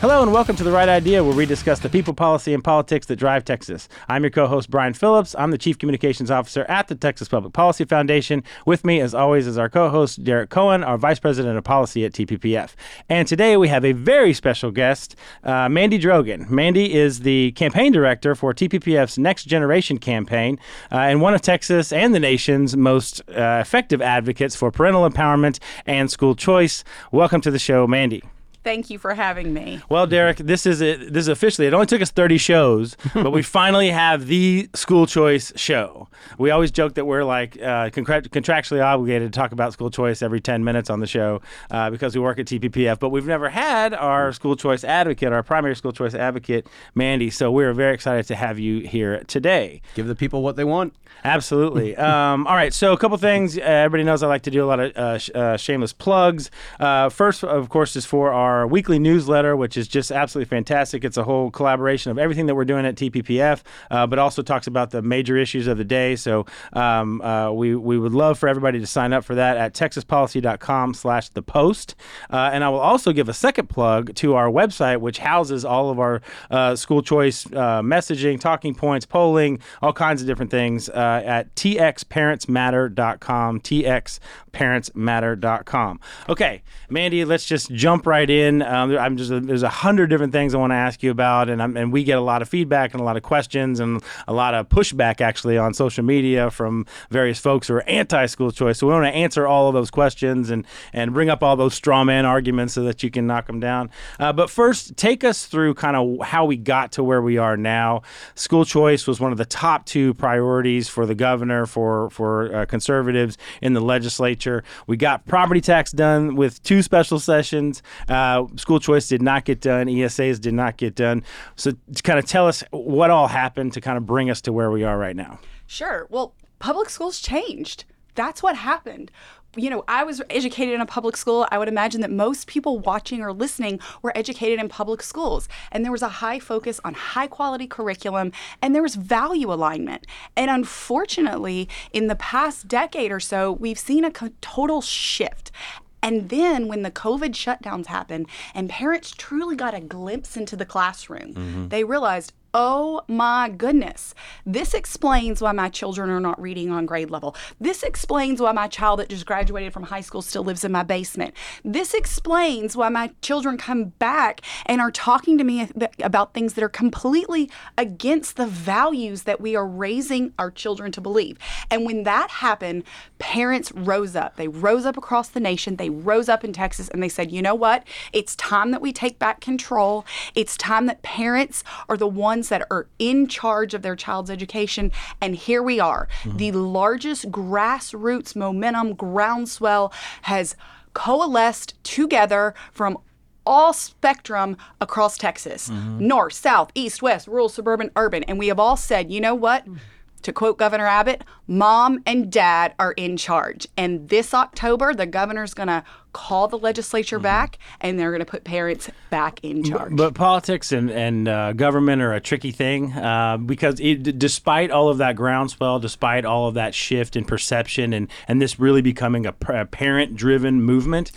Hello and welcome to The Right Idea, where we discuss the people, policy, and politics that drive Texas. I'm your co host, Brian Phillips. I'm the Chief Communications Officer at the Texas Public Policy Foundation. With me, as always, is our co host, Derek Cohen, our Vice President of Policy at TPPF. And today we have a very special guest, uh, Mandy Drogin. Mandy is the campaign director for TPPF's Next Generation campaign uh, and one of Texas and the nation's most uh, effective advocates for parental empowerment and school choice. Welcome to the show, Mandy. Thank you for having me. Well, Derek, this is it. This is officially. It only took us 30 shows, but we finally have the school choice show. We always joke that we're like uh, contractually obligated to talk about school choice every 10 minutes on the show uh, because we work at TPPF, but we've never had our school choice advocate, our primary school choice advocate, Mandy. So we're very excited to have you here today. Give the people what they want. Absolutely. um, all right. So a couple things. Uh, everybody knows I like to do a lot of uh, sh- uh, shameless plugs. Uh, first, of course, is for our our weekly newsletter, which is just absolutely fantastic. It's a whole collaboration of everything that we're doing at TPPF, uh, but also talks about the major issues of the day. So um, uh, we we would love for everybody to sign up for that at texaspolicy.com/slash the post. Uh, and I will also give a second plug to our website, which houses all of our uh, school choice uh, messaging, talking points, polling, all kinds of different things uh, at txparentsmatter.com. txparentsmatter.com. Okay, Mandy, let's just jump right in in. Um, I'm just there's a hundred different things I want to ask you about, and I'm, and we get a lot of feedback and a lot of questions and a lot of pushback actually on social media from various folks who are anti-school choice. So we want to answer all of those questions and and bring up all those straw man arguments so that you can knock them down. Uh, but first, take us through kind of how we got to where we are now. School choice was one of the top two priorities for the governor for for uh, conservatives in the legislature. We got property tax done with two special sessions. Uh, Uh, school choice did not get done. ESAs did not get done. So, kind of tell us what all happened to kind of bring us to where we are right now. Sure. Well, public schools changed. That's what happened you know, I was educated in a public school. I would imagine that most people watching or listening were educated in public schools. And there was a high focus on high quality curriculum and there was value alignment. And unfortunately, in the past decade or so, we've seen a total shift. And then when the COVID shutdowns happened and parents truly got a glimpse into the classroom, mm-hmm. they realized, Oh my goodness. This explains why my children are not reading on grade level. This explains why my child that just graduated from high school still lives in my basement. This explains why my children come back and are talking to me about things that are completely against the values that we are raising our children to believe. And when that happened, parents rose up. They rose up across the nation. They rose up in Texas and they said, you know what? It's time that we take back control. It's time that parents are the ones that are in charge of their child's education. And here we are. Mm-hmm. The largest grassroots momentum groundswell has coalesced together from all spectrum across Texas mm-hmm. north, south, east, west, rural, suburban, urban. And we have all said, you know what? To quote Governor Abbott, mom and dad are in charge. And this October, the governor's going to call the legislature mm-hmm. back and they're going to put parents back in charge. But, but politics and, and uh, government are a tricky thing uh, because it, despite all of that groundswell, despite all of that shift in perception and, and this really becoming a, a parent driven movement,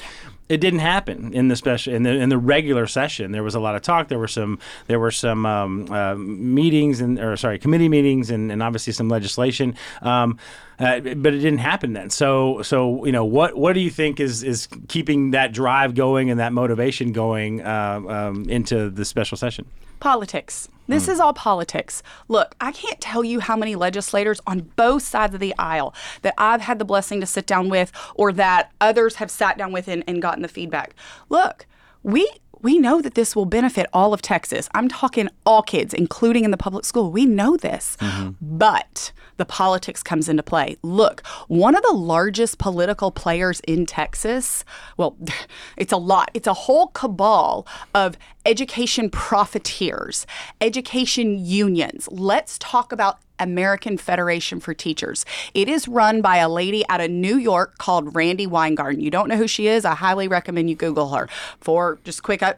it didn't happen in the special in the in the regular session. There was a lot of talk. There were some there were some um, uh, meetings and or sorry committee meetings and, and obviously some legislation. Um, uh, but it didn't happen then. So so you know what what do you think is is keeping that drive going and that motivation going uh, um, into the special session? Politics. This is all politics. Look, I can't tell you how many legislators on both sides of the aisle that I've had the blessing to sit down with or that others have sat down with and, and gotten the feedback. Look, we we know that this will benefit all of Texas. I'm talking all kids, including in the public school. We know this. Mm-hmm. But the politics comes into play. Look, one of the largest political players in Texas, well, it's a lot. It's a whole cabal of education profiteers, education unions. Let's talk about American Federation for Teachers. It is run by a lady out of New York called Randi Weingarten. You don't know who she is? I highly recommend you Google her. For just quick, uh,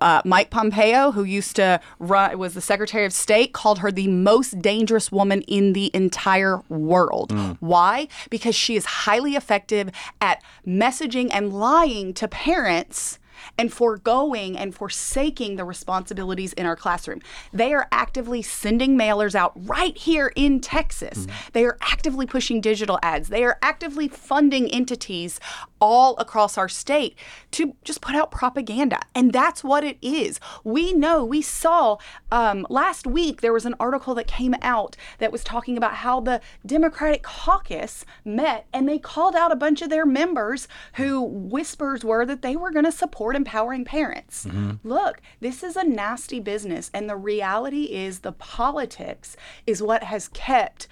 uh, Mike Pompeo, who used to run, was the Secretary of State, called her the most dangerous woman in the entire world. Mm. Why? Because she is highly effective at messaging and lying to parents and foregoing and forsaking the responsibilities in our classroom. They are actively sending mailers out right here in Texas. Mm-hmm. They are actively pushing digital ads. They are actively funding entities all across our state to just put out propaganda. And that's what it is. We know, we saw um, last week there was an article that came out that was talking about how the Democratic caucus met and they called out a bunch of their members who whispers were that they were going to support empowering parents. Look, this is a nasty business. And the reality is the politics is what has kept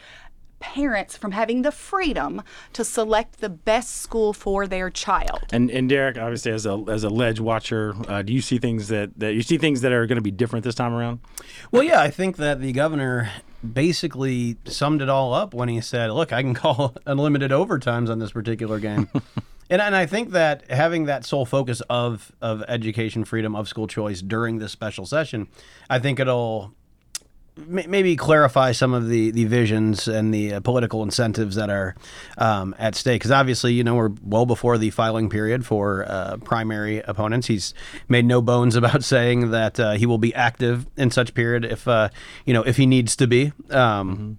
parents from having the freedom to select the best school for their child. And and Derek, obviously, as a as a ledge watcher, uh, do you see things that, that you see things that are going to be different this time around? Well, yeah, I think that the governor basically summed it all up when he said, "Look, I can call unlimited overtimes on this particular game." and and I think that having that sole focus of of education freedom of school choice during this special session, I think it'll may- maybe clarify some of the, the visions and the uh, political incentives that are um, at stake. Because obviously, you know, we're well before the filing period for uh, primary opponents. He's made no bones about saying that uh, he will be active in such period if uh, you know if he needs to be. Um,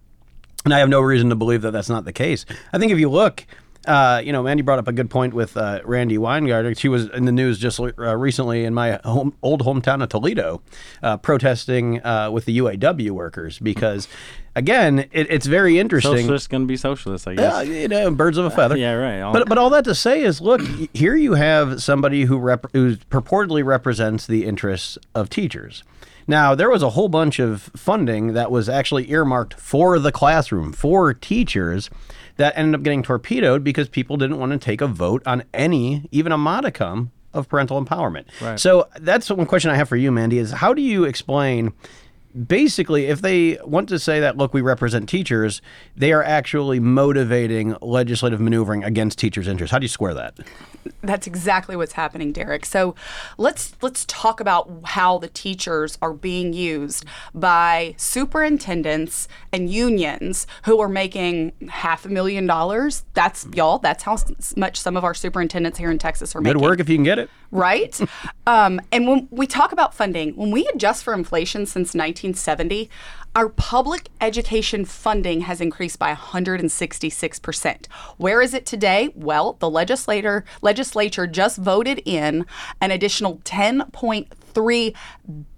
And I have no reason to believe that that's not the case. I think if you look. Uh, you know, Mandy brought up a good point with uh, Randi Weingarten. She was in the news just uh, recently in my home, old hometown of Toledo, uh, protesting uh, with the UAW workers because, again, it, it's very interesting. Socialist going to be socialist, I guess. Yeah, you know, birds of a feather. yeah, right. All- But but all that to say is, look, here you have somebody who rep- who purportedly represents the interests of teachers. Now there was a whole bunch of funding that was actually earmarked for the classroom for teachers that ended up getting torpedoed because people didn't want to take a vote on any, even a modicum of parental empowerment. Right. So that's one question I have for you, Mandy: is how do you explain? Basically, if they want to say that, look, we represent teachers, they are actually motivating legislative maneuvering against teachers' interests. How do you square that? That's exactly what's happening, Derek. So let's let's talk about how the teachers are being used by superintendents and unions who are making half a million dollars. That's y'all. That's how much some of our superintendents here in Texas are Good making work if you can get it. right? um, and when we talk about funding, when we adjust for inflation since 1970, our public education funding has increased by 166%. Where is it today? Well, the legislator legislature just voted in an additional 10.3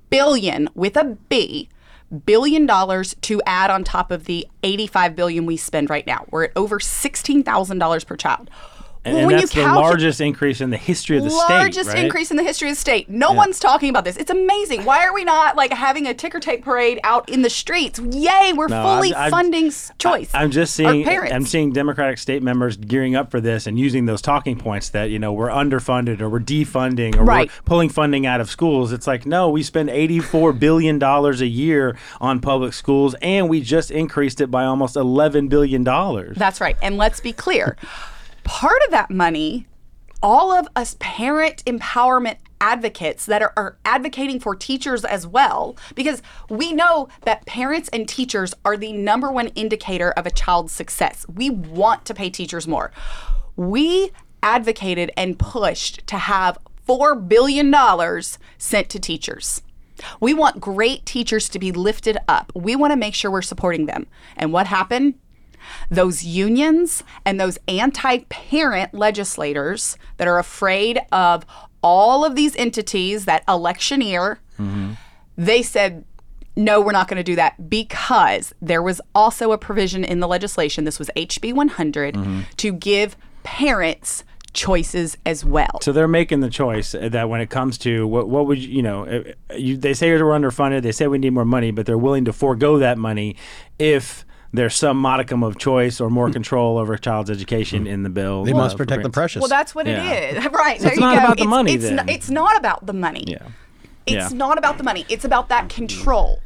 billion with a B billion dollars to add on top of the 85 billion we spend right now. We're at over $16,000 per child. And, Well, and that's the largest increase in the history of the state. The largest right? increase in the history of the state. No one's talking about this. It's amazing. Why are we not like having a ticker tape parade out in the streets? Yay, we're No, fully I'm- I'm- funding choice. I'm just seeing. I'm seeing Democratic state members gearing up for this and using those talking points that you know we're underfunded or we're defunding or Right. we're pulling funding out of schools. It's like no, we spend 84 billion dollars a year on public schools and we just increased it by almost 11 billion dollars. That's right. And let's be clear. Part of that money, all of us parent empowerment advocates that are, are advocating for teachers as well, because we know that parents and teachers are the number one indicator of a child's success. We want to pay teachers more. We advocated and pushed to have $4 billion sent to teachers. We want great teachers to be lifted up. We want to make sure we're supporting them. And what happened? Those unions and those anti parent legislators that are afraid of all of these entities that electioneer, mm-hmm. they said, no, we're not going to do that because there was also a provision in the legislation, this was HB 100, mm-hmm. to give parents choices as well. So they're making the choice that when it comes to what what would you, you know uh, you, they say we're underfunded, they say we need more money, but they're willing to forego that money if there's some modicum of choice or more control over a child's education in the bill. They uh, must protect the precious. Well, that's what Yeah. it is. Right. So there it's you not go. about the it's, money it's, then. Not, it's not about the money. Yeah. It's Yeah. not about the money. It's about that control.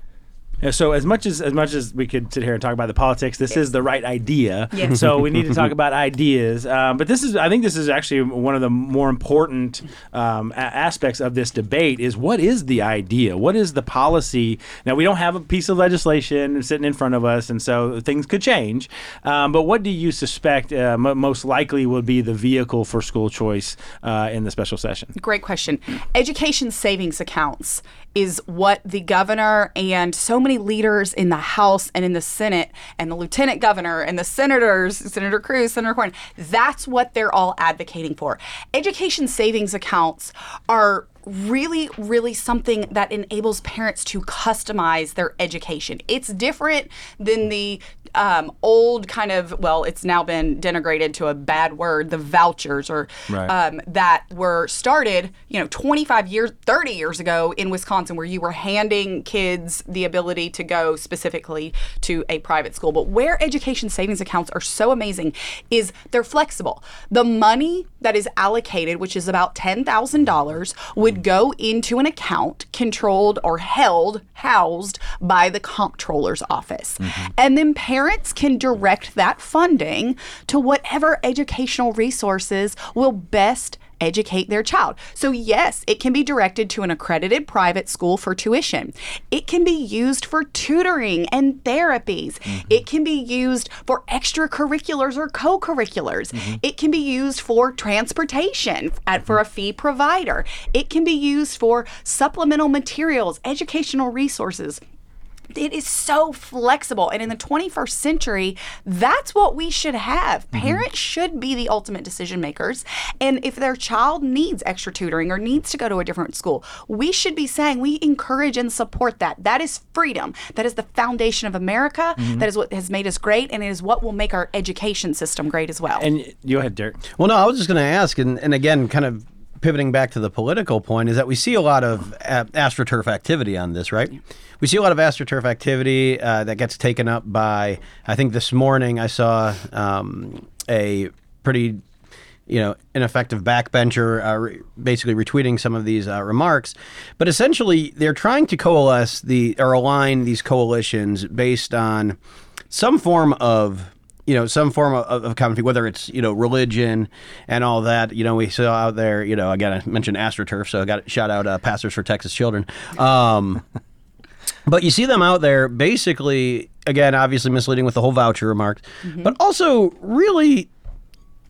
So as much as as much as we could sit here and talk about the politics, this is the right idea. Yes. So we need to talk about ideas. Um, but this is, I think, this is actually one of the more important um, a- aspects of this debate. Is what is the idea? What is the policy? Now we don't have a piece of legislation sitting in front of us, and so things could change. Um, but what do you suspect uh, mo most likely would be the vehicle for school choice uh, in the special session? Great question. Education savings accounts is what the governor and so many leaders in the House and in the Senate and the lieutenant governor and the senators, Senator Cruz, Senator Cornyn, that's what they're all advocating for. Education savings accounts are really, really something that enables parents to customize their education. It's different than the um, old kind of, well, it's now been denigrated to a bad word, the vouchers or Right. um, that were started, you know, 25 years, 30 years ago in Wisconsin, where you were handing kids the ability to go specifically to a private school. But where education savings accounts are so amazing is they're flexible. The money that is allocated, which is about $10,000, would go into an account controlled or held, housed by the comptroller's office. And then parents can direct that funding to whatever educational resources will best educate their child. So, yes, it can be directed to an accredited private school for tuition. It can be used for tutoring and therapies. Mm-hmm. It can be used for extracurriculars or co curriculars. Mm-hmm. It can be used for transportation at, for a fee provider. It can be used for supplemental materials, educational resources it is so flexible. And in the 21st century that's what we should have. Mm-hmm. Parents should be the ultimate decision makers. And if their child needs extra tutoring or needs to go to a different school we should be saying we encourage and support that. That is freedom. That is the foundation of america. Mm-hmm. That is what has made us great and it is what will make our education system great as well. And you go ahead, Derek. Well, no, I was just going to ask, and, and again, kind of pivoting back to the political point, is that we see a lot of uh, astroturf activity on this, right? We see a lot of astroturf activity uh, that gets taken up by, I think this morning I saw um, a pretty you know, ineffective backbencher, uh, re- basically retweeting some of these uh, remarks. But essentially, they're trying to coalesce the or align these coalitions based on some form of you know some form of, of commentary, whether it's you know religion and all that. You know, we saw out there. You know, again, I mentioned AstroTurf, so I got to shout out uh, Pastors for Texas Children. Um, but you see them out there basically, again, obviously misleading with the whole voucher remarks, but also really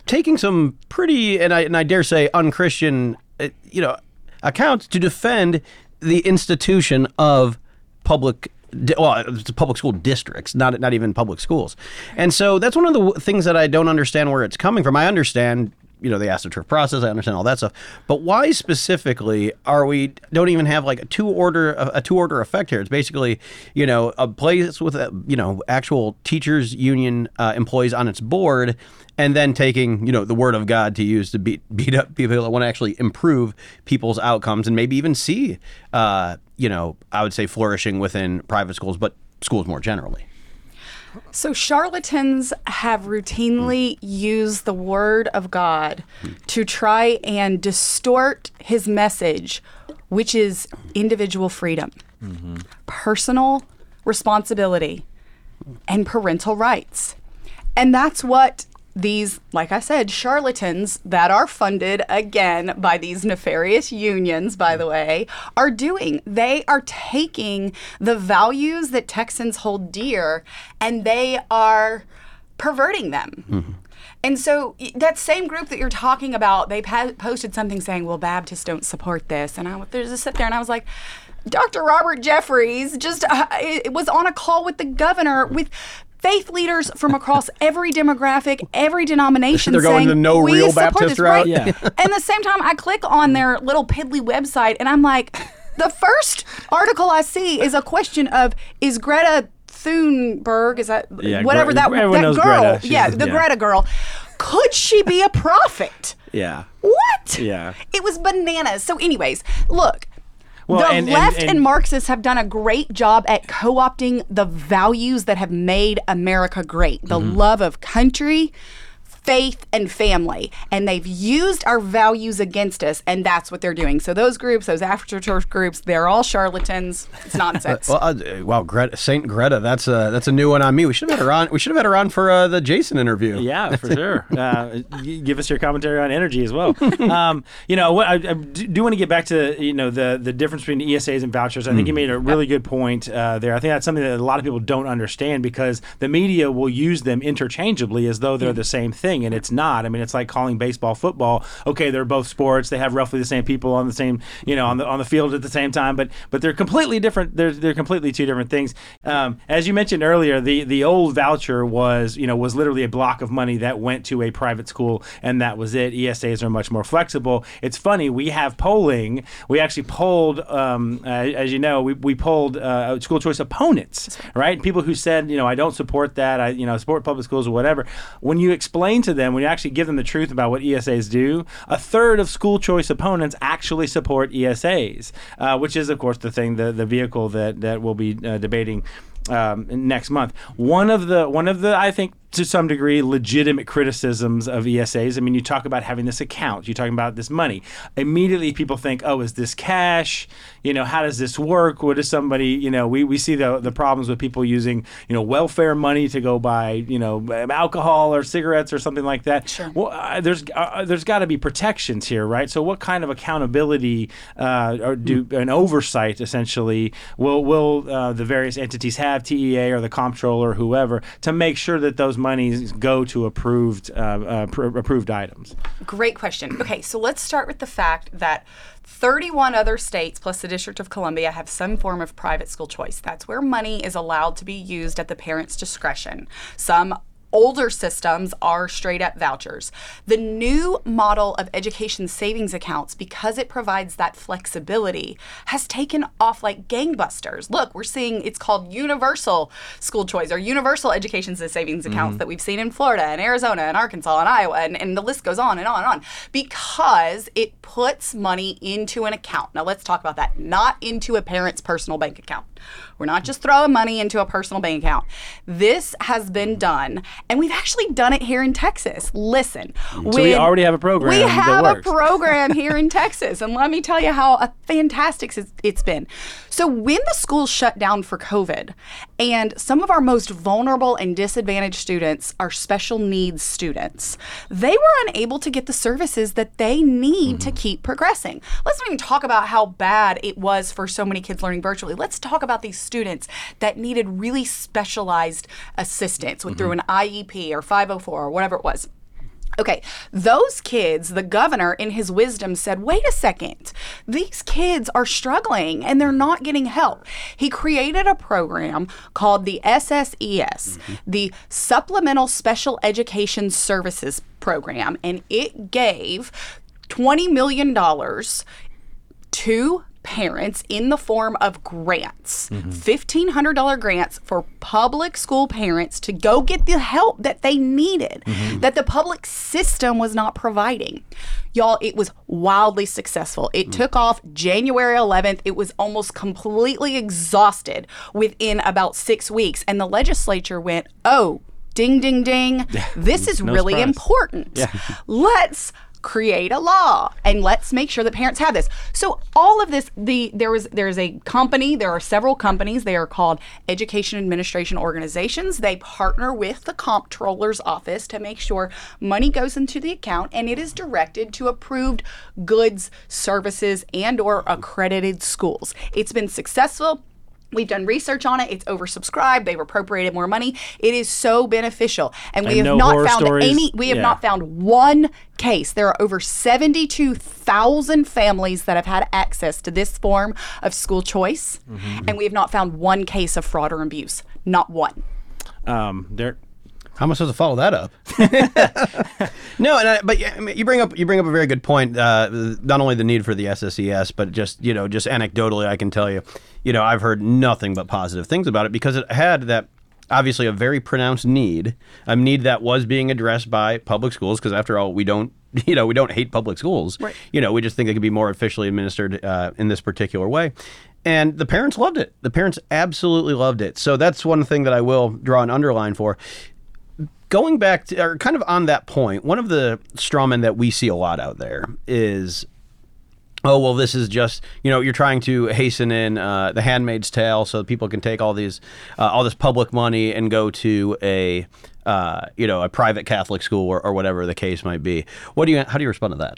taking some pretty and I, and I dare say unchristian, uh, you know, accounts to defend the institution of public. Well, it's public school districts, not not even public schools, and so that's one of the things that I don't understand where it's coming from. I understand, you know, the AstroTurf process. I understand all that stuff, but why specifically are we don't even have like a two order a, two order effect here? It's basically, you know, a place with a, you know actual teachers union uh, employees on its board, and then taking you know the word of God to use to beat beat up people that want to actually improve people's outcomes and maybe even see, uh, you know, I would say flourishing within private schools, but schools more generally. So charlatans have routinely used the word of God to try and distort his message, which is individual freedom, personal responsibility, and parental rights. And that's what these, like I said, charlatans that are funded again by these nefarious unions, by the way, are doing. They are taking the values that Texans hold dear and they are perverting them. And so that same group that you're talking about, they posted something saying, "Well, Baptists don't support this," and I there's just sit there and I was like, Dr. Robert Jeffress just uh, it was on a call with the governor with faith leaders from across every demographic, every denomination. They're going saying, the no "We real support Baptist this," route? right? Yeah. and the same time, I click on their little piddly website, and I'm like, the first article I see is a question of is Greta Thunberg is that Yeah, whatever Gre- that that girl? Greta. Yeah, the yeah. Greta girl. Could she be a prophet? Yeah. What? Yeah. It was bananas. So, anyways, look. Well, the and- and- left and, and- Marxists have done a great job at co opting the values that have made America great the Mm-hmm. love of country, faith and family and they've used our values against us and that's what they're doing so those groups those after church groups they're all charlatans it's nonsense Well, uh, wow, Greta, Saint Greta, that's a that's a new one on me. We should have had her on. We should have had her on for uh, the Jason interview. Yeah, for sure. Uh, give us your commentary on energy as well. Um, you know, what I, I do do want to get back to you know the the difference between ESAs and vouchers. I think you made a really good point uh, there. I think that's something that a lot of people don't understand because the media will use them interchangeably as though they're the same thing, and it's not. I mean, it's like calling baseball football. Okay, they're both sports. They have roughly the same people on the same you know on the on the field at the same time, but but they're completely different. They're they're completely two different things. Um, as you mentioned earlier, the the old voucher was you know was literally a block of money that went to a private school, and that was it. ESAs are much more flexible. It's funny we have polling. We actually polled, um, uh, as you know, we, we polled uh, school choice opponents, right? People who said you know I don't support that. I you know support public schools or whatever. When you explain to them, when you actually give them the truth about what ESAs do, a third of school choice opponents actually support ESAs, uh, which is of course the thing, the the vehicle that that we'll be uh, debating um, next month. One of the one of the I think to some degree legitimate criticisms of ESAs. I mean, you talk about having this account, you're talking about this money. Immediately, people think, "Oh, is this cash? You know, how does this work? What is somebody? You know, we, we see the the problems with people using you know welfare money to go buy you know alcohol or cigarettes or something like that. Sure. Well, uh, there's uh, there's got to be protections here, right? So, what kind of accountability uh, or do an oversight essentially will will uh, the various entities have, TEA or the comptroller or whoever, to make sure that those monies go to approved uh, uh, pr- approved items? Great question. Okay, so let's start with the fact that 31 other states plus the District of Columbia have some form of private school choice. That's where money is allowed to be used at the parent's discretion. Some older systems are straight up vouchers. The new model of education savings accounts, because it provides that flexibility, has taken off like gangbusters. Look, we're seeing it's called universal school choice or universal education savings accounts mm-hmm. that we've seen in Florida and Arizona and Arkansas and Iowa, and, and the list goes on and on and on because it puts money into an account. Now, let's talk about that, not into a parent's personal bank account. We're not just throwing money into a personal bank account. This has been done, and we've actually done it here in Texas. Listen, So we already have a program We have a program here in Texas, and let me tell you how fantastic it's- it's been. So when the schools shut down for COVID, and some of our most vulnerable and disadvantaged students are special needs students, they were unable to get the services that they need to mm-hmm. keep progressing. Let's not even talk about how bad it was for so many kids learning virtually. Let's talk about these students that needed really specialized assistance with, through mm-hmm. an IEP or 504 or whatever it was. Okay, those kids, the governor in his wisdom said, wait a second, these kids are struggling and they're not getting help. He created a program called the SSES, mm-hmm. the Supplemental Special Education Services Program, and it gave $20 million to parents in the form of grants $1500 grants for public school parents to go get the help that they needed that the public system was not providing. Y'all it was wildly successful. It mm. took off january 11th it was almost completely exhausted within about six weeks. And the legislature went oh ding ding ding. This is No really surprise. important. Let's create a law and let's make sure that parents have this. So all of this the there was there's a company, there are several companies, they are called education administration organizations. They partner with the comptroller's office to make sure money goes into the account and it is directed to approved goods, services and or accredited schools. It's been successful. We've done research on it. It's oversubscribed. They've appropriated more money. It is so beneficial, and we And have no not found stories? any. We have Yeah. not found one case. There are over seventy-two thousand families that have had access to this form of school choice, Mm-hmm. and we have not found one case of fraud or abuse. Not one. Um, there, How am I supposed to follow that up? no, and I, but yeah, I mean, you bring up you bring up a very good point. Uh, not only the need for the SSES, but just you know, just anecdotally, I can tell you, you know, I've heard nothing but positive things about it because it had that obviously a very pronounced need, a need that was being addressed by public schools because after all, we don't. You know, we don't hate public schools. Right. You know, we just think they could be more officially administered uh, in this particular way. And the parents loved it. The parents absolutely loved it. So that's one thing that I will draw an underline for going back to, or kind of on that point, one of the strawmen that we see a lot out there is, oh well, this is just you know you're trying to hasten in uh, the Handmaid's Tale so people can take all these uh, all this public money and go to a uh, you know a private Catholic school or, or whatever the case might be. What do you how do you respond to that?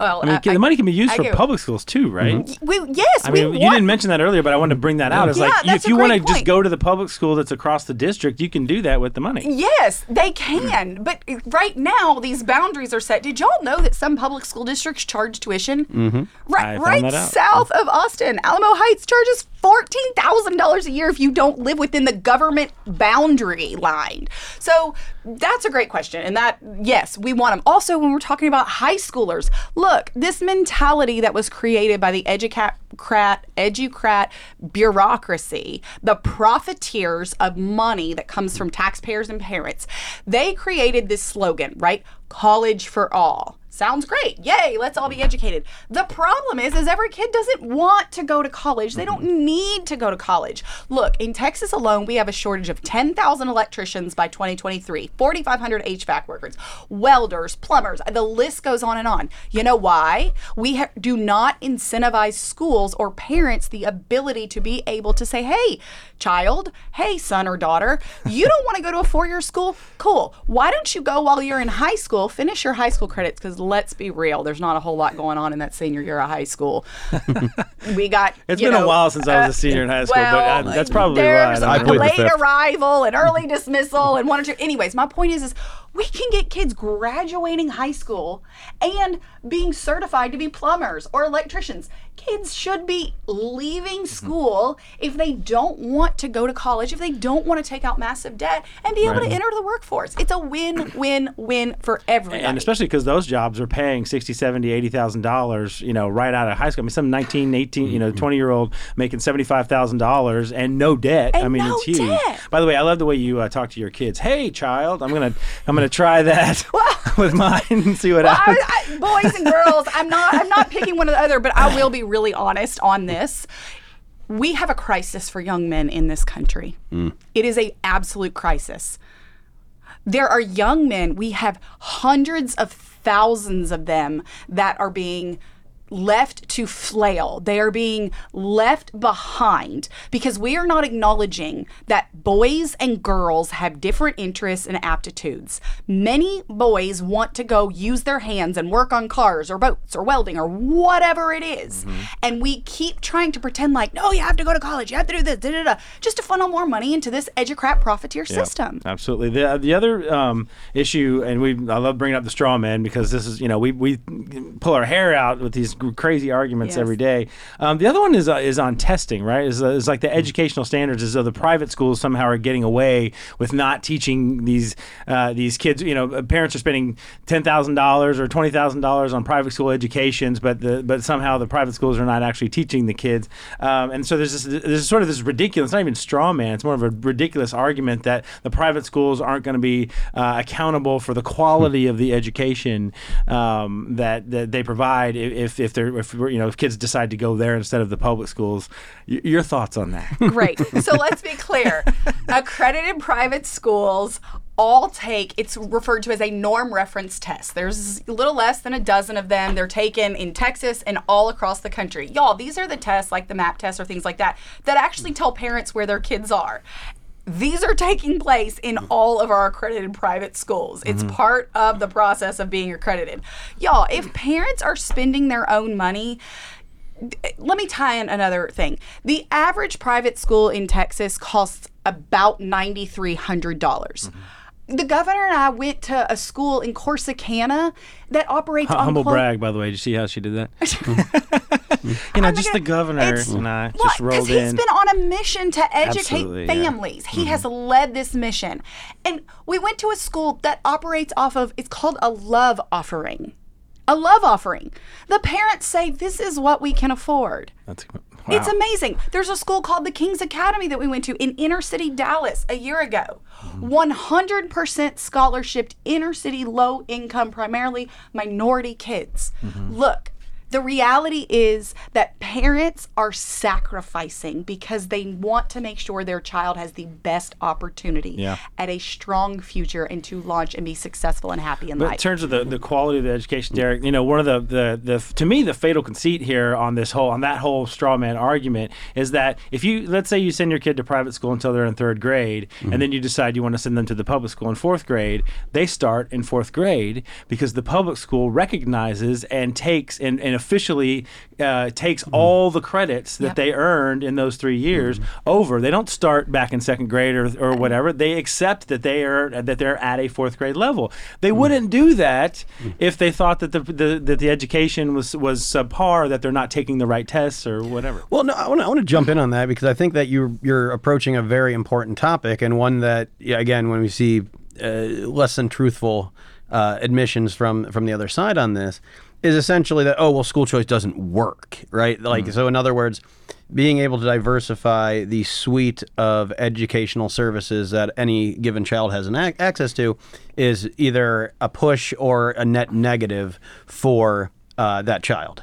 Well, I mean, the money can be used I for get- public schools too, right? We, yes, I we mean, you didn't mention that earlier, but I wanted to bring that out. It's Yeah, like that's if a you want to just go to the public school that's across the district, you can do that with the money. Yes, they can. But right now, these boundaries are set. Did y'all know that some public school districts charge tuition? Mm-hmm. Right, right south of Austin, Alamo Heights charges fourteen thousand dollars a year if you don't live within the government boundary line. So that's a great question, and that yes, we want them. Also, when we're talking about high schoolers, look, this mentality that was created by the educat educrat bureaucracy, the profiteers of money that comes from taxpayers and parents, they created this slogan, right? College for all. Sounds great. Yay, let's all be educated. The problem is is every kid doesn't want to go to college. They don't mm-hmm. need to go to college. Look, in Texas alone, we have a shortage of 10,000 electricians by 2023, 4,500 HVAC workers, welders, plumbers. The list goes on and on. You know why? We ha- do not incentivize schools or parents the ability to be able to say, "Hey, child, hey son or daughter, you don't want to go to a four-year school? Cool. Why don't you go while you're in high school, finish your high school credits cuz let's be real, there's not a whole lot going on in that senior year of high school. we got It's you been a while since I was a senior in high school, but, uh, well, that's probably there's why. I I don't plead know. the late arrival and early dismissal and one or two. Anyways, my point is, is we can get kids graduating high school and being certified to be plumbers or electricians. Kids should be leaving Mm-hmm. school if they don't want to go to college, if they don't want to take out massive debt and be able Right. to enter the workforce. It's a win, win, win for everyone. and especially because those jobs are paying 60 70 80000 dollars you know right out of high school i mean some 19 18 you know 20 year old making 75000 dollars and no debt i mean no it's huge debt. by the way i love the way you uh, talk to your kids hey child i'm gonna i'm gonna try that with mine and see what Well, happens I, I, boys and girls, I'm not I'm not picking one or the other, but I will be really honest on this. We have a crisis for young men in this country. Mm. It is a absolute crisis. There are young men, we have hundreds of thousands of them that are being left to flail. They are being left behind because we are not acknowledging that boys and girls have different interests and aptitudes. Many boys want to go use their hands and work on cars or boats or welding or whatever it is. And we keep trying to pretend like, no, you have to go to college, you have to do this, da, da, da, just to funnel more money into this educrat profiteer system. Absolutely. The the other um, issue, and we I love bringing up the straw man because this is you know we we pull our hair out with these crazy arguments Yes. every day. Um, the other one is uh, is on testing, right? Is uh, is like the Mm. educational standards, as though the private schools somehow are getting away with not teaching these uh, these kids. You know, parents are spending ten thousand dollars or twenty thousand dollars on private school educations, but the but somehow the private schools are not actually teaching the kids. Um, and so there's this there's sort of this ridiculous, not even straw man. It's more of a ridiculous argument that the private schools aren't going to be uh, accountable for the quality of the education um, that that they provide if if they're if you know if kids decide to go there instead of the public schools. Y- your thoughts on that? Great. So let's be clear. Accredited private schools all take it's referred to as a norm reference test. There's a little less than a dozen of them. They're taken in Texas and all across the country. Y'all, these are the tests like the MAP test or things like that that actually tell parents where their kids are. These are taking place in mm-hmm. all of our accredited private schools. It's mm-hmm. part of the process of being accredited. Y'all, if parents are spending their own money, let me tie in another thing. The average private school in Texas costs about $9,300. dollars mm-hmm. The governor and I went to a school in Corsicana that operates on Humble brag, by the way. Did you see how she did that? you know, I'm just the gonna- governor it's- and I Well, just rolled he's in. been on a mission to educate Absolutely, yeah. Mm-hmm. families. He has led this mission. And we went to a school that operates off of it's called a love offering. A love offering. The parents say this is what we can afford. That's, It's amazing. There's a school called the King's Academy that we went to in inner city Dallas a year ago. 100% scholarship, inner city, low income, primarily minority kids. Look, The reality is that parents are sacrificing because they want to make sure their child has the best opportunity Yeah. at a strong future and to launch and be successful and happy in But in terms of the, the quality of the education, Derek, you know, one of the, the the to me the fatal conceit here on this whole on that whole straw man argument is that if you let's say you send your kid to private school until they're in third grade, and mm-hmm. then you decide you want to send them to the public school in fourth grade, they start in fourth grade because the public school recognizes and takes and, and officially uh, takes all the credits that Yep. they earned in those three years over. They don't start back in second grade or, or whatever. They accept that they are that they're at a fourth grade level. They wouldn't do that if they thought that the, the that the education was was subpar, that they're not taking the right tests or whatever. Well, no, I want to jump in on that because I think that you're you're approaching a very important topic and one that again when we see uh, less than truthful uh, admissions from from the other side on this is essentially that oh well school choice doesn't work right like so in other words being able to diversify the suite of educational services that any given child has an ac- access to is either a push or a net negative for uh, that child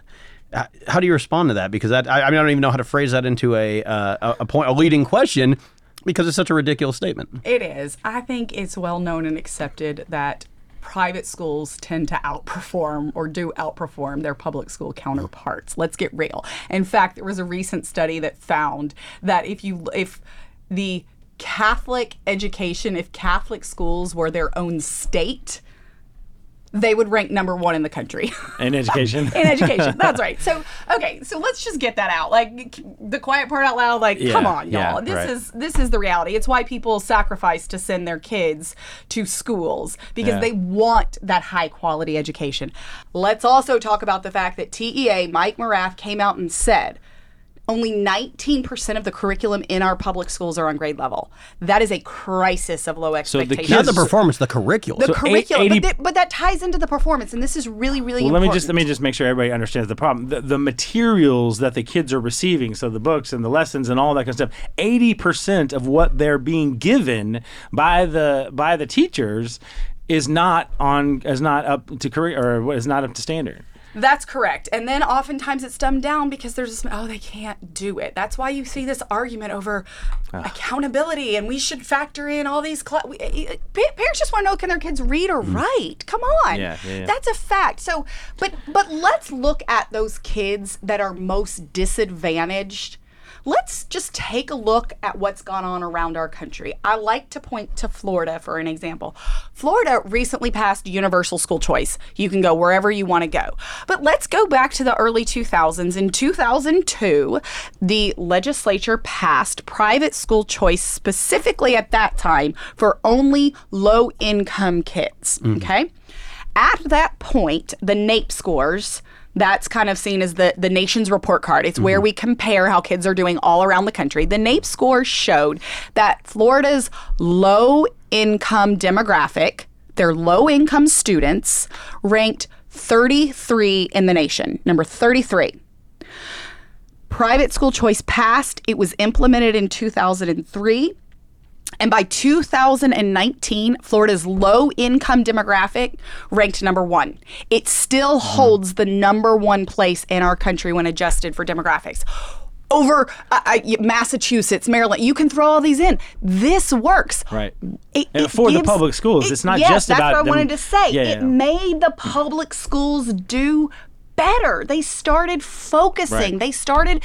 how do you respond to that? Because that I, I mean I don't even know how to phrase that into a uh, a, a point a leading question because it's such a ridiculous statement. It is. I think it's well known and accepted that private schools tend to outperform or do outperform their public school counterparts. Let's get real. In fact, there was a recent study that found that if you if the Catholic education, if Catholic schools were their own state, they would rank number one in the country. In education, in education. That's right. So okay, so let's just get that out. Like the quiet part out loud. Like, come on, y'all. yeah, this right. is this is the reality. It's why people sacrifice to send their kids to schools because Yeah. they want that high quality education. Let's also talk about the fact that TEA Mike Morath came out and said. Only 19% of the curriculum in our public schools are on grade level. That is a crisis of low expectations. So the expectations. Not the performance, the curriculum. the So curriculum, 80 but, that- but that ties into the performance, and this is really, really Well, let me just let me just make sure everybody understands the problem. The, the materials that the kids are receiving, so the books and the lessons and all that kind of stuff, eighty percent of what they're being given by the by the teachers is not on is not up to career or is not up to standard. That's correct. And then oftentimes it's dumbed down because there's this, oh, they can't do it. That's why you see this argument over ah. accountability and we should factor in all these. Cl- we, eh, eh, pa- parents just want to know can their kids read or mm. write? Come on. Yeah, yeah, yeah. That's a fact. So, but but let's look at those kids that are most disadvantaged. Let's just take a look at what's gone on around our country. I like to point to Florida for an example. Florida recently passed universal school choice. You can go wherever you want to go. But let's go back to the early 2000s. In 2002, the legislature passed private school choice specifically at that time for only low income kids. Mm-hmm. Okay? At that point, the NAEP scores, that's kind of seen as the, the nation's report card. It's where mm-hmm. we compare how kids are doing all around the country. The NAEP scores showed that Florida's low income demographic, their low income students, ranked 33 in the nation, number 33. Private school choice passed. It was implemented in 2003. And by 2019, Florida's low income demographic ranked number one. It still holds the number one place in our country when adjusted for demographics. Over uh, uh, Massachusetts, Maryland, you can throw all these in. This works. Right. It- it for the public schools, it- it's not yes, just that's about That's what I wanted to say. Yeah, it yeah. made the public schools do better. They started focusing. Right. They started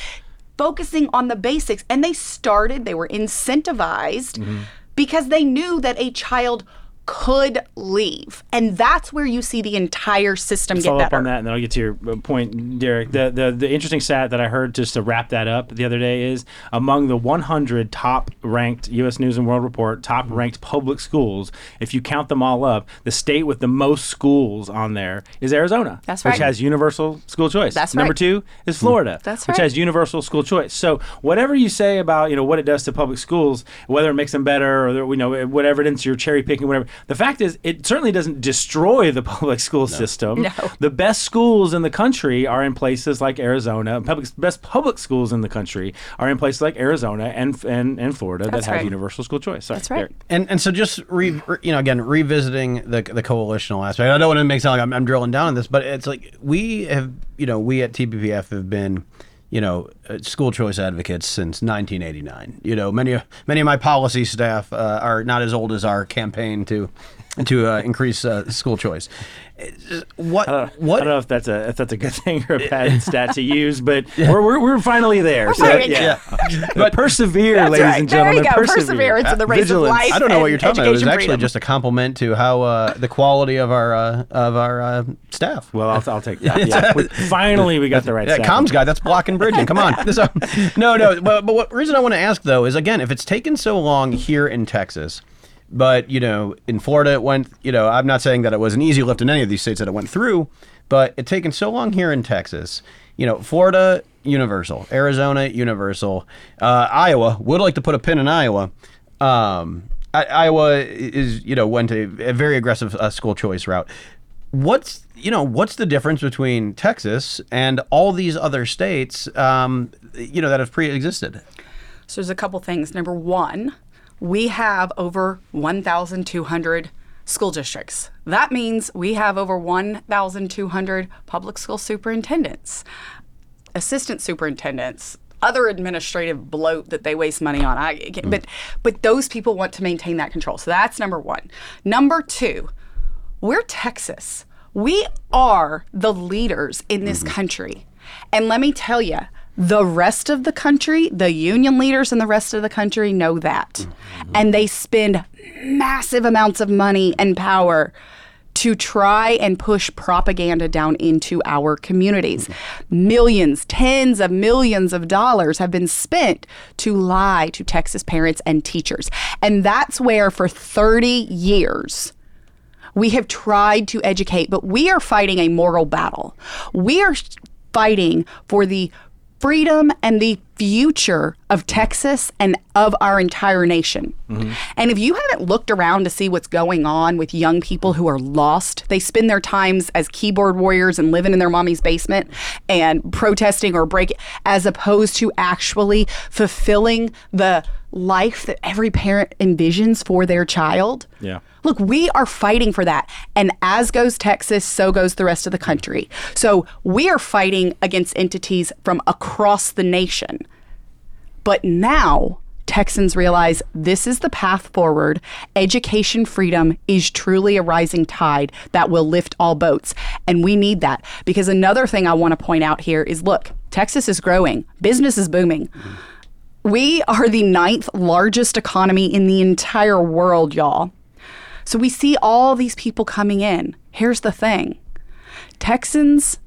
focusing on the basics and they started, they were incentivized Mm-hmm. because they knew that a child could leave. And that's where you see the entire system get follow better. up on that, and then I'll get to your uh, point, Derek. The, the the interesting stat that I heard just to wrap that up the other day is among the 100 top ranked U.S. News and World Report top ranked public schools. If you count them all up, the state with the most schools on there is Arizona, That's which has universal school choice. That's Number right. two is Florida, That's which right. has universal school choice. So whatever you say about you know what it does to public schools, whether it makes them better or you know whatever it is you're cherry picking, whatever, The fact is, it certainly doesn't destroy the public school system. No. The best schools in the country are in places like Arizona. Public best public schools in the country are in places like Arizona and and, and Florida That's that have right. universal school choice. Sorry, That's right. Derek. And and so just re, re- you know again revisiting the the coalitional aspect. I don't want to make it sound like I'm, I'm drilling down on this, but it's like we have you know we at TPPF have been you know uh, school choice advocates since 1989. You know many of many of my policy staff uh, are not as old as our campaign to to uh, increase uh, school choice. It's- What I don't, what I don't know if that's a if that's a good thing or a bad stat to use, but we're, we're, we're finally there. so, finally yeah. Yeah. But persevere, That's ladies right. and There you gentlemen. go. Persevere. Perseverance in the race of life. I don't know what you're talking about. It was actually freedom. just a compliment to how uh, the quality of our uh, of our uh, staff. Well, I'll, I'll take that. Yeah. We- finally, we got the right. Yeah, staff. comms guy, that's blocking bridging. Come on. So, no, no. But, but what reason I want to ask though is again, if it's taken so long here in Texas, but you know, in Florida it went. You know, I'm not saying that it was an easy lift in any of these states that it went through, but it taken so long here in Texas. You know, Florida universal, Arizona universal, uh, Iowa would like to put a pin in Iowa. Um, I, Iowa is you know went a, a very aggressive uh, school choice route what's you know what's the difference between Texas and all these other states um, you know that have pre-existed? So there's a couple things. Number one, we have over 1,200 school districts. That means we have over 1,200 public school superintendents, assistant superintendents, other administrative bloat that they waste money on. I, but mm. but those people want to maintain that control. So that's number one. Number two, we're Texas. We are the leaders in this mm-hmm. country. And let me tell you, the rest of the country, the union leaders in the rest of the country know that. Mm-hmm. And they spend massive amounts of money and power to try and push propaganda down into our communities. Mm-hmm. Millions, tens of millions of dollars have been spent to lie to Texas parents and teachers. And that's where, for 30 years, we have tried to educate, but we are fighting a moral battle. We are fighting for the freedom and the future of Texas and of our entire nation. Mm-hmm. And if you haven't looked around to see what's going on with young people who are lost, they spend their times as keyboard warriors and living in their mommy's basement and protesting or break as opposed to actually fulfilling the life that every parent envisions for their child. Yeah. Look, we are fighting for that. And as goes Texas, so goes the rest of the country. So we are fighting against entities from across the nation. But now Texans realize this is the path forward. Education freedom is truly a rising tide that will lift all boats. And we need that. Because another thing I want to point out here is look, Texas is growing, business is booming. We are the ninth largest economy in the entire world, y'all. So we see all these people coming in. Here's the thing Texans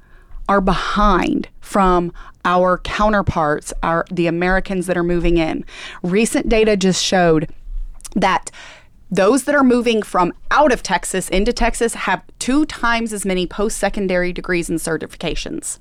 are behind from our counterparts, our the Americans that are moving in. Recent data just showed that those that are moving from out of Texas into Texas have two times as many post secondary degrees and certifications.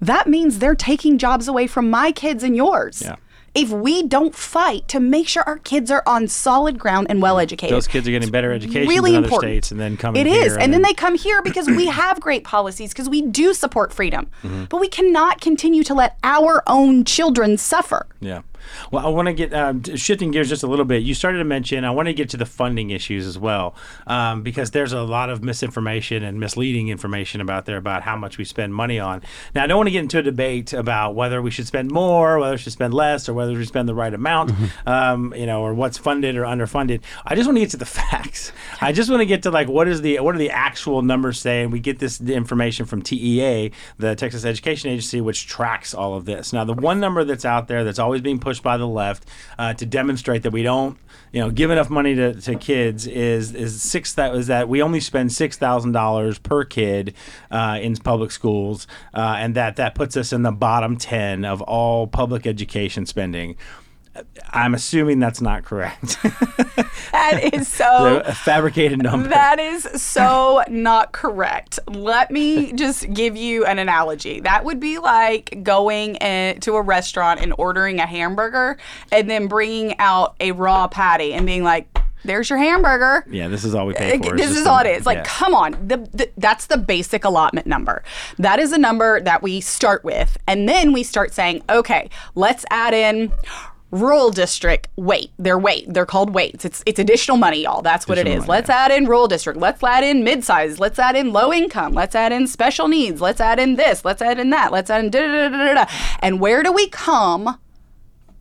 That means they're taking jobs away from my kids and yours. Yeah. If we don't fight to make sure our kids are on solid ground and well educated, Those kids are getting better education really important. other states, and then coming It is, and, then they come here because we have great policies because we do support freedom, Mm-hmm. but we cannot continue to let our own children suffer. Yeah. Well, I want to get um, shifting gears just a little bit. You started to mention I want to get to the funding issues as well, um, because there's a lot of misinformation and misleading information about there about how much we spend money on. Now, I don't want to get into a debate about whether we should spend more, whether we should spend less, or whether we spend the right amount, um, you know, or what's funded or underfunded. I just want to get to the facts. I just want to get to like what is the what are the actual numbers saying? We get this information from TEA, the Texas Education Agency, which tracks all of this. Now, the one number that's out there that's always being pushed by the left uh, to demonstrate that we don't, you know, give enough money to, to kids is is six that is that we only spend six thousand dollars per kid uh, in public schools, uh, and that that puts us in the bottom ten of all public education spending. I'm assuming that's not correct. That is so. a fabricated number. That is so not correct. Let me just give you an analogy. That would be like going in, to a restaurant and ordering a hamburger and then bringing out a raw patty and being like, There's your hamburger. Yeah, this is all we pay for. This is the- all it is. Like, yeah. come on. The, the, that's the basic allotment number. That is a number that we start with. And then we start saying, okay, let's add in rural district wait They're weight. They're called weights. It's it's additional money, y'all. That's what it Additional is. money, let's add in rural district. Let's add in mid-size. Let's add in low income. Let's add in special needs. Let's add in this. Let's add in that. Let's add in da da da da. da. And where do we come?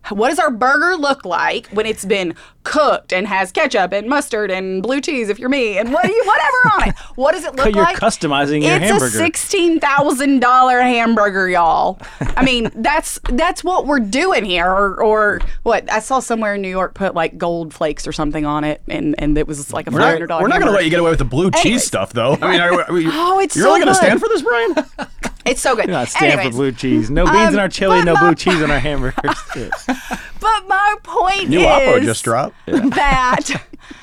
What does our burger look like when it's been cooked and has ketchup and mustard and blue cheese if you're me and what do you, whatever on it? What does it look You're like? customizing your it's hamburger. a sixteen thousand dollar hamburger, y'all. I mean, that's that's what we're doing here, or or what? I saw somewhere in New York put like gold flakes or something on it, and and it was like a five not, hundred dollar. we're not going to let you get away with the blue cheese stuff, though. I mean, are, are we, Oh, it's you're so really going to stand for this, Brian? It's so good. You're not stand for Anyways, blue cheese. No beans in um, our chili, no my blue cheese in our hamburgers. But my point is New is opera just dropped. that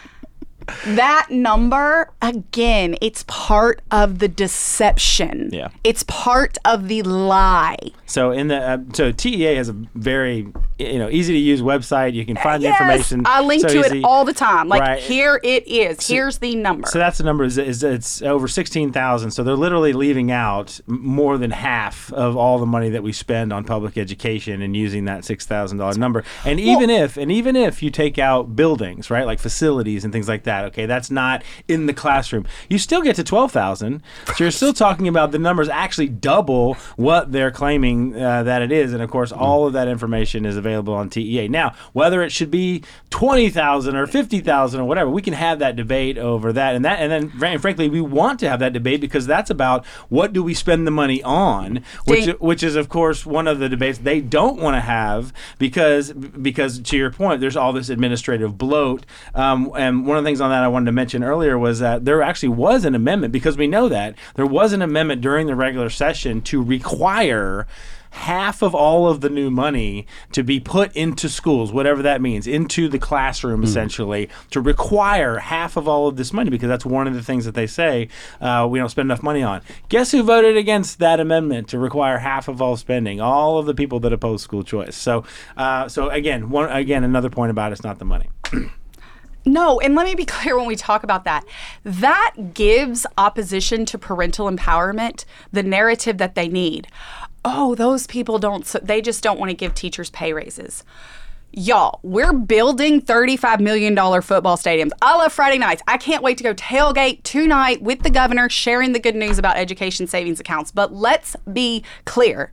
that number again, it's part of the deception. Yeah. It's part of the lie. So in the uh, so TEA has a very you know easy to use website. You can find the information. I link so to easy. it all the time. Like Right. here it is. Here's the number. So that's the number. Is, is it's over sixteen thousand. So they're literally leaving out more than half of all the money that we spend on public education and using that six thousand dollar number. And even if and even if you take out buildings, right, like facilities and things like that, okay, that's not in the classroom. You still get to twelve thousand. So you're still talking about the numbers actually double what they're claiming uh, that it is. And of course, all of that information is available on TEA. Now, whether it should be twenty thousand or fifty thousand or whatever, we can have that debate over that. And that, and then, fran- frankly, we want to have that debate because that's about what do we spend the money on, which which is of course one of the debates they don't want to have because because to your point, there's all this administrative bloat. Um, and one of the things on that I wanted to mention earlier was that there actually was an amendment because we know that there was an amendment during the regular session to require half of all of the new money to be put into schools, whatever that means, into the classroom essentially, to require half of all of this money because that's one of the things that they say uh, we don't spend enough money on. Guess who voted against that amendment to require half of all spending? All of the people that oppose school choice. So, uh, so again, one again another point about it's not the money. No, and let me be clear when we talk about that. That gives opposition to parental empowerment the narrative that they need. Oh, those people don't, they just don't want to give teachers pay raises. Y'all, we're building $35 million football stadiums. I love Friday nights. I can't wait to go tailgate tonight with the governor sharing the good news about education savings accounts. But let's be clear.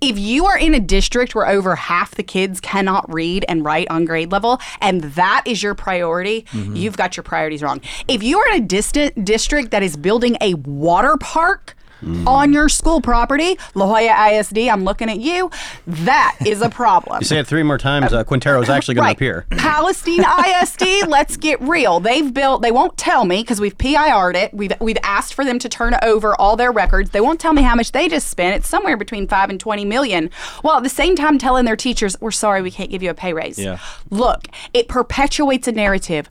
If you are in a district where over half the kids cannot read and write on grade level, and that is your priority, mm-hmm. you've got your priorities wrong. If you are in a distant district that is building a water park, On your school property, La Joya ISD, I'm looking at you. That is a problem. You say it three more times. Uh, Quintero's actually going to appear. Palestine ISD, let's get real. They've built, they won't tell me because we've PIR'd it. We've, we've asked for them to turn over all their records. They won't tell me how much they just spent. It's somewhere between five and 20 million. While at the same time telling their teachers, we're sorry, we can't give you a pay raise. Yeah. Look, it perpetuates a narrative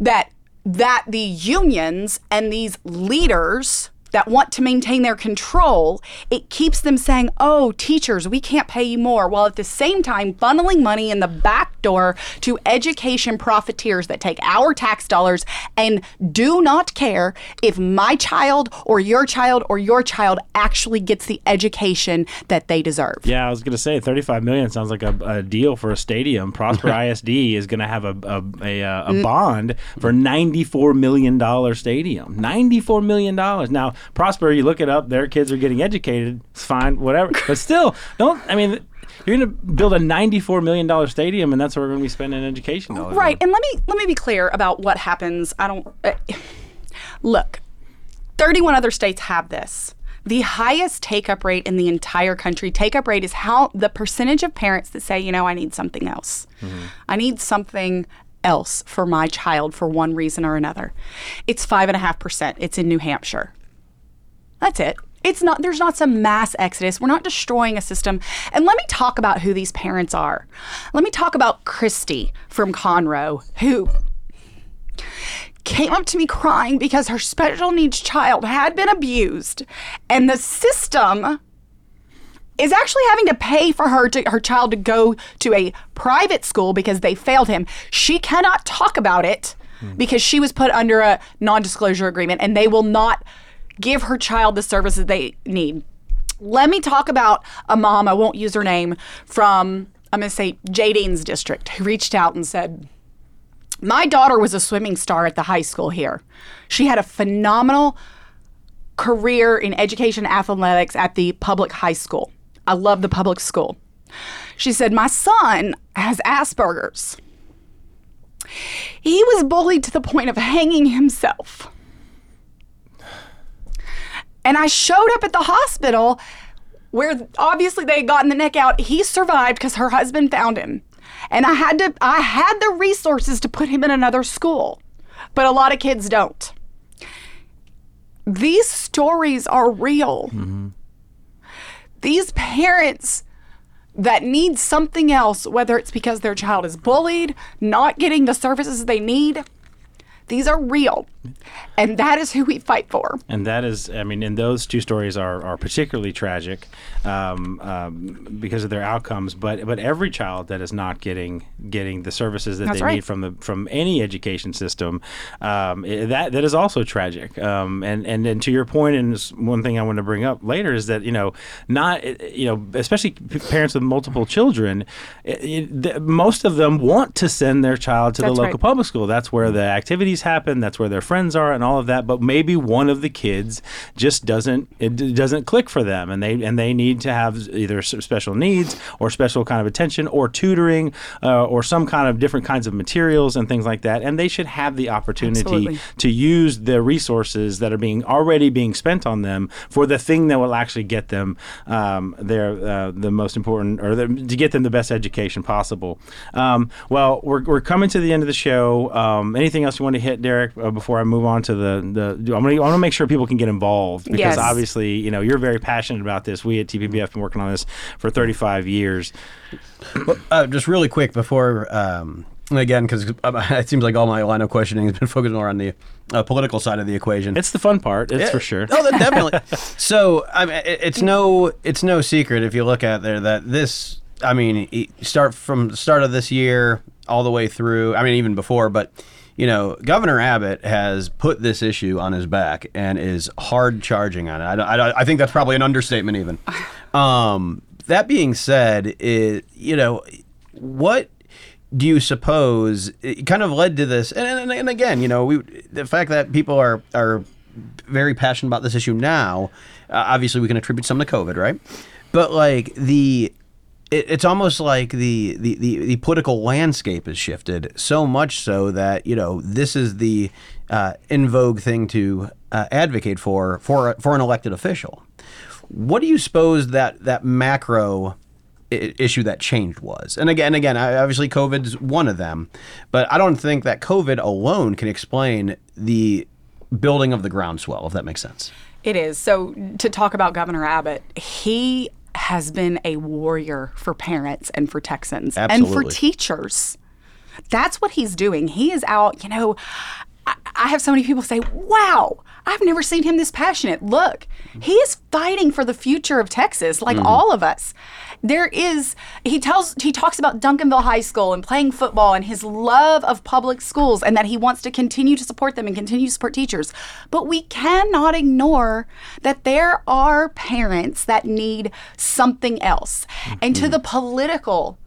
that that the unions and these leaders that want to maintain their control, it keeps them saying, oh, teachers, we can't pay you more, while at the same time funneling money in the back door to education profiteers that take our tax dollars and do not care if my child or your child or your child actually gets the education that they deserve. Yeah, I was going to say 35 million sounds like a, a deal for a stadium. Prosper ISD is going to have a a, a, uh, Mm. a bond for 94 million dollar stadium. 94 million dollars. Now, Prosper, you look it up. Their kids are getting educated. It's fine, whatever. But still, don't. I mean. You're going to build a $94 million stadium, and that's what we're going to be spending education dollars. on. Right, and let me let me be clear about what happens. I don't uh, look. 31 other states have this. The highest take up rate in the entire country, take up rate is how the percentage of parents that say, you know, I need something else. I need something else for my child for one reason or another. It's five and a half percent. It's in New Hampshire. That's it. It's not there's not some mass exodus. We're not destroying a system. And let me talk about who these parents are. Let me talk about Christy from Conroe, who came up to me crying because her special needs child had been abused and the system is actually having to pay for her to her child to go to a private school because they failed him. She cannot talk about it because she was put under a non-disclosure agreement and they will not give her child the services they need. Let me talk about a mom, I won't use her name, from I'm going to say Jadine's district who reached out and said, "My daughter was a swimming star at the high school here. She had a phenomenal career in education athletics at the public high school. I love the public school. She said, My son has Asperger's. He was bullied to the point of hanging himself. And I showed up at the hospital where obviously they had gotten the neck out. He survived because her husband found him. And I had to I had the resources to put him in another school. But a lot of kids don't these stories are real. Mm-hmm. These parents that need something else, whether it's because their child is bullied, not getting the services they need, these are real. And that is who we fight for. And that is, I mean, and those two stories are, are particularly tragic um, um, because of their outcomes. But but every child that is not getting getting the services that That's they right. need from the from any education system, um, that that is also tragic. Um, and and and to your point, and one thing I want to bring up later is that you know not you know especially parents with multiple children, it, it, the, most of them want to send their child to That's the right. local public school. That's where the activities happen. That's where their friends are, and all of that. But maybe one of the kids just doesn't it doesn't click for them, and they and they need to have either special needs or special kind of attention or tutoring uh, or some kind of different kinds of materials and things like that. And they should have the opportunity Absolutely. to use the resources that are being already being spent on them for the thing that will actually get them um, their uh, the most important or the, to get them the best education possible. Um, well, we're, we're coming to the end of the show. Um, anything else you want to hit, Derek, uh, before I move on to the the? I'm gonna I want to make sure people can get involved because Yes. obviously you know you're very passionate about this. We at TPPF have been working on this for 35 years. Uh, just really quick before, um, again, because it seems like all my line of questioning has been focused more on the uh, political side of the equation. It's the fun part. It's Yeah. for sure. Oh, definitely. so, I mean, it- it's no, it's no secret if you look at there that this, I mean, e- start from the start of this year all the way through. I mean, even before, but you know, Governor Abbott has put this issue on his back and is hard charging on it. I, I, I think that's probably an understatement, even. Um, that being said, it, you know, what do you suppose it kind of led to this? And, and, and again, you know, we the fact that people are are very passionate about this issue now. Uh, obviously, we can attribute some to COVID, right? But like the. It, it's almost like the, the, the, the political landscape has shifted so much so that you know this is the uh, in vogue thing to uh, advocate for for for an elected official. What do you suppose that that macro issue that changed was? And again, again, obviously COVID's one of them, but I don't think that COVID alone can explain the building of the groundswell, if that makes sense. It is. So, to talk about Governor Abbott, he has been a warrior for parents and for Texans and for teachers. That's what he's doing. He is out, you know. I, I have so many people say, wow, I've never seen him this passionate. Look, he is fighting for the future of Texas, like mm-hmm. all of us. There is, he tells, he talks about Duncanville High School and playing football and his love of public schools and that he wants to continue to support them and continue to support teachers. But we cannot ignore that there are parents that need something else. And to mm-hmm. the political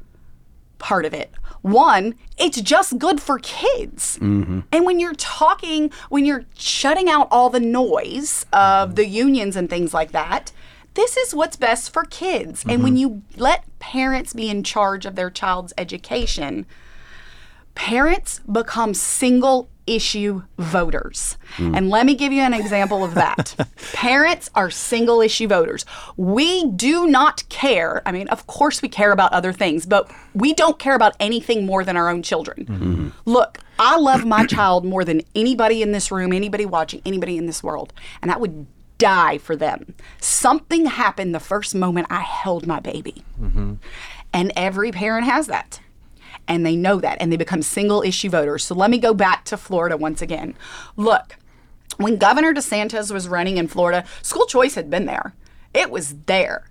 part of it. One, it's just good for kids. Mm-hmm. And when you're talking, when you're shutting out all the noise of mm-hmm. the unions and things like that, this is what's best for kids. And when mm-hmm. you let parents be in charge of their child's education, parents become single issue voters. Mm. And let me give you an example of that. parents are single issue voters. We do not care. I mean, of course, we care about other things, but we don't care about anything more than our own children. Mm-hmm. Look, I love my child more than anybody in this room, anybody watching, anybody in this world. And I would die for them. Something happened the first moment I held my baby. Mm-hmm. And every parent has that and they know that and they become single issue voters. So let me go back to Florida once again. Look, when Governor DeSantis was running in Florida, school choice had been there. It was there.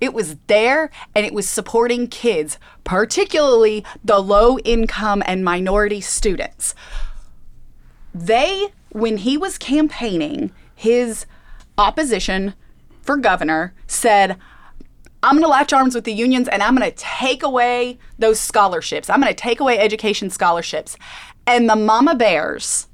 It was there and it was supporting kids, particularly the low income and minority students. They, when he was campaigning, his opposition for governor said, I'm going to latch arms with the unions and I'm going to take away those scholarships. I'm going to take away education scholarships. And the mama bears,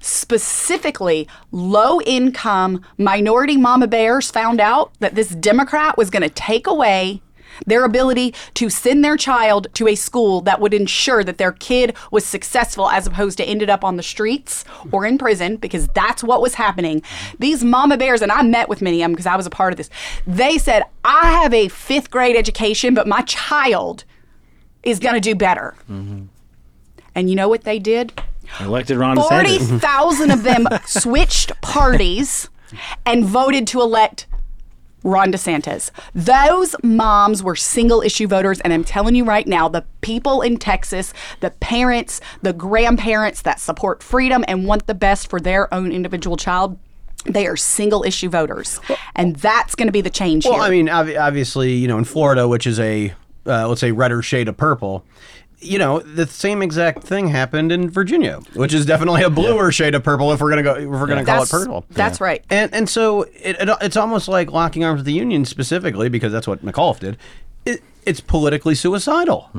specifically low income minority mama bears, found out that this Democrat was going to take away their ability to send their child to a school that would ensure that their kid was successful as opposed to ended up on the streets or in prison because that's what was happening. These mama bears, and I met with many of them because I was a part of this, they said, I have a fifth grade education, but my child is going to do better. Mm-hmm. And you know what they did? Elected Ron 40,000 of them switched parties and voted to elect Ron DeSantis. Those moms were single issue voters. And I'm telling you right now, the people in Texas, the parents, the grandparents that support freedom and want the best for their own individual child. They are single issue voters, and that's going to be the change Well, here. I mean, obviously, you know, in Florida, which is a uh, let's say redder shade of purple, you know, the same exact thing happened in Virginia, which is definitely a bluer shade of purple if we're gonna go if we're gonna call it purple. That's right. And and so it, it, it's almost like locking arms with the union specifically because that's what McAuliffe did. It, it's politically suicidal.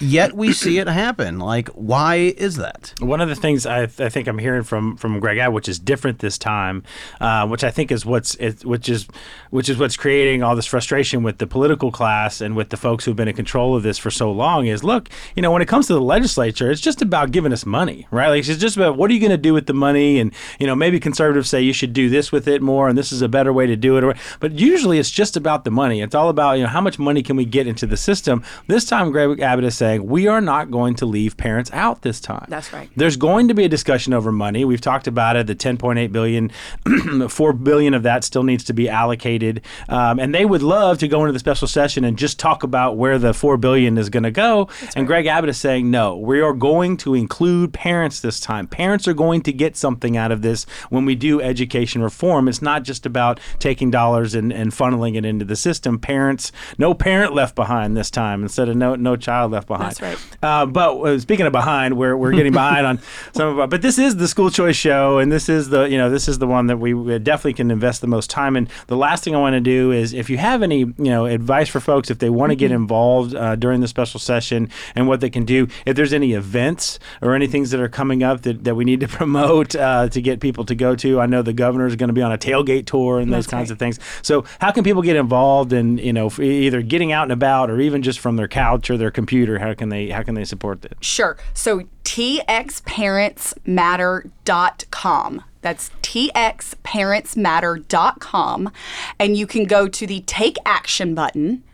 Yet we see it happen. Like, why is that? One of the things I, I think I'm hearing from from Greg Abbott, which is different this time, uh, which I think is what's it, which is which is what's creating all this frustration with the political class and with the folks who've been in control of this for so long. Is look, you know, when it comes to the legislature, it's just about giving us money, right? Like it's just about what are you going to do with the money, and you know, maybe conservatives say you should do this with it more, and this is a better way to do it. Or, but usually, it's just about the money. It's all about you know how much money can we get into the system. This time, Greg Abbott is saying we are not going to leave parents out this time. That's right. There's going to be a discussion over money. We've talked about it. The 10.8 billion, 4 billion of that still needs to be allocated, um, and they would love to go into the special session and just talk about where the 4 billion is going to go. and Greg Abbott is saying no. We are going to include parents this time. Parents are going to get something out of this when we do education reform. It's not just about taking dollars and, and funneling it into the system. Parents, no parent left behind this time instead of no no child left behind. That's right. Uh, but uh, speaking of behind, we're, we're getting behind on some of our, but this is the school choice show, and this is the you know this is the one that we we definitely can invest the most time in. The last thing I want to do is if you have any you know advice for folks if they want to get involved uh, during the special session and what they can do, if there's any events or any things that are coming up that, that we need to promote uh, to get people to go to. I know the governor is going to be on a tailgate tour and those That's kinds right. of things. So how can people get involved in you know either getting out and about or even just from their couch or their computer? How can they how can they support that? Sure. So txparentsmatter.com. That's txparentsmatter.com. And you can go to the take action button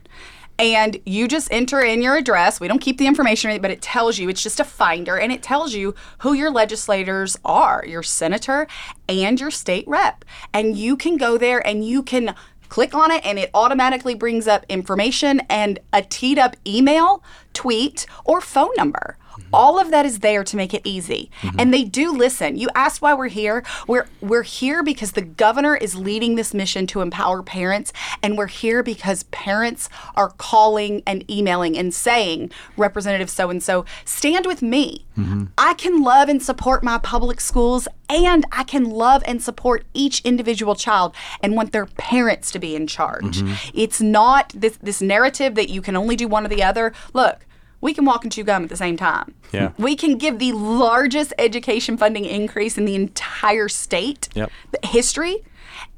and you just enter in your address. We don't keep the information, but it tells you, it's just a finder, and it tells you who your legislators are, your senator and your state rep. And you can go there and you can click on it, and it automatically brings up information and a teed up email, tweet, or phone number. All of that is there to make it easy. And they do listen. You asked why we're here. We're we're here because the governor is leading this mission to empower parents and we're here because parents are calling and emailing and saying, "Representative so and so, stand with me. I can love and support my public schools and I can love and support each individual child and want their parents to be in charge. Mm-hmm. It's not this this narrative that you can only do one or the other. Look, we can walk and chew gum at the same time. Yeah. We can give the largest education funding increase in the entire state Yep. history.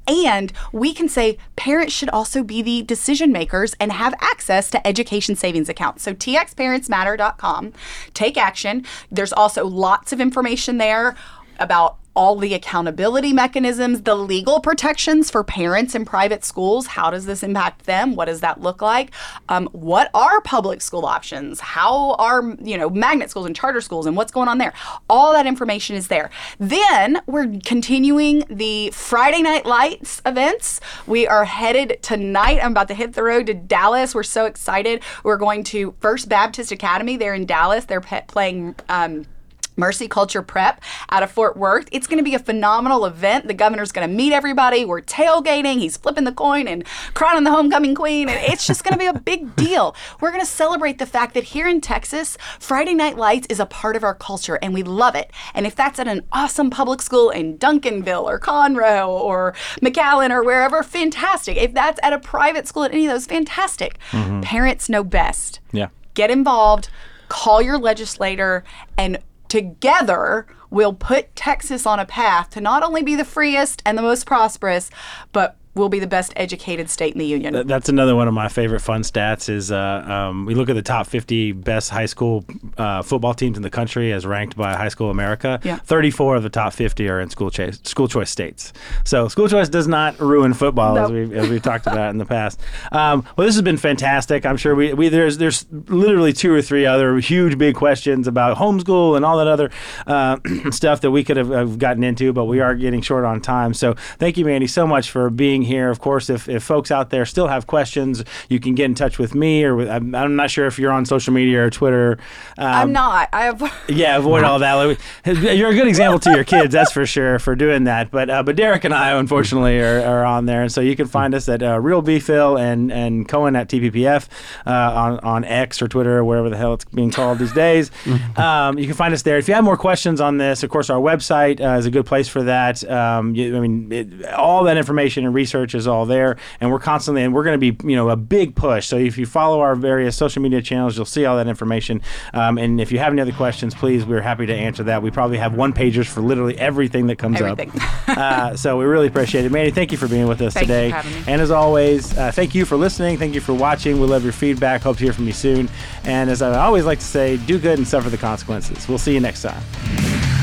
And we can say parents should also be the decision makers and have access to education savings accounts. So txparentsmatter.com, take action. There's also lots of information there about all the accountability mechanisms, the legal protections for parents in private schools. How does this impact them? What does that look like? Um, what are public school options? How are you know magnet schools and charter schools and what's going on there? All that information is there. Then we're continuing the Friday Night Lights events. We are headed tonight. I'm about to hit the road to Dallas. We're so excited. We're going to First Baptist Academy there in Dallas. They're pe- playing. Um, Mercy Culture Prep out of Fort Worth. It's going to be a phenomenal event. The governor's going to meet everybody. We're tailgating. He's flipping the coin and crowning the homecoming queen. And it's just going to be a big deal. We're going to celebrate the fact that here in Texas, Friday Night Lights is a part of our culture and we love it. And if that's at an awesome public school in Duncanville or Conroe or McAllen or wherever, fantastic. If that's at a private school at any of those, fantastic. Mm-hmm. Parents know best. Yeah. Get involved, call your legislator, and together we'll put Texas on a path to not only be the freest and the most prosperous, but we'll be the best educated state in the union. That's another one of my favorite fun stats. Is uh, um, we look at the top 50 best high school uh, football teams in the country as ranked by High School America. Yeah. 34 of the top 50 are in school choice school choice states. So school choice does not ruin football as we as we've talked about in the past. Um, well, this has been fantastic. I'm sure we, we there's there's literally two or three other huge big questions about homeschool and all that other uh, stuff that we could have, have gotten into, but we are getting short on time. So thank you, Mandy, so much for being here. Of course, if, if folks out there still have questions, you can get in touch with me or with, I'm, I'm not sure if you're on social media or Twitter. Um, I'm not. I have. yeah, avoid all that. You're a good example to your kids, that's for sure, for doing that. But uh, but Derek and I, unfortunately, are, are on there, and so you can find us at uh, Real B Phil and and Cohen at TPPF uh, on on X or Twitter or wherever the hell it's being called these days. um, you can find us there. If you have more questions on this, of course, our website uh, is a good place for that. Um, you, I mean, it, all that information and research is all there, and we're constantly and we're going to be you know a big push. So if you follow our various social media channels, you'll see all that information. Um, and if you have any other questions, please, we're happy to answer that. We probably have one pagers for literally everything that comes Everything. up. uh, so we really appreciate it, Mandy. Thank you for being with us Thank today. And as always, uh, thank you for listening. Thank you for watching. We love your feedback. Hope to hear from you soon. And as I always like to say, do good and suffer the consequences. We'll see you next time.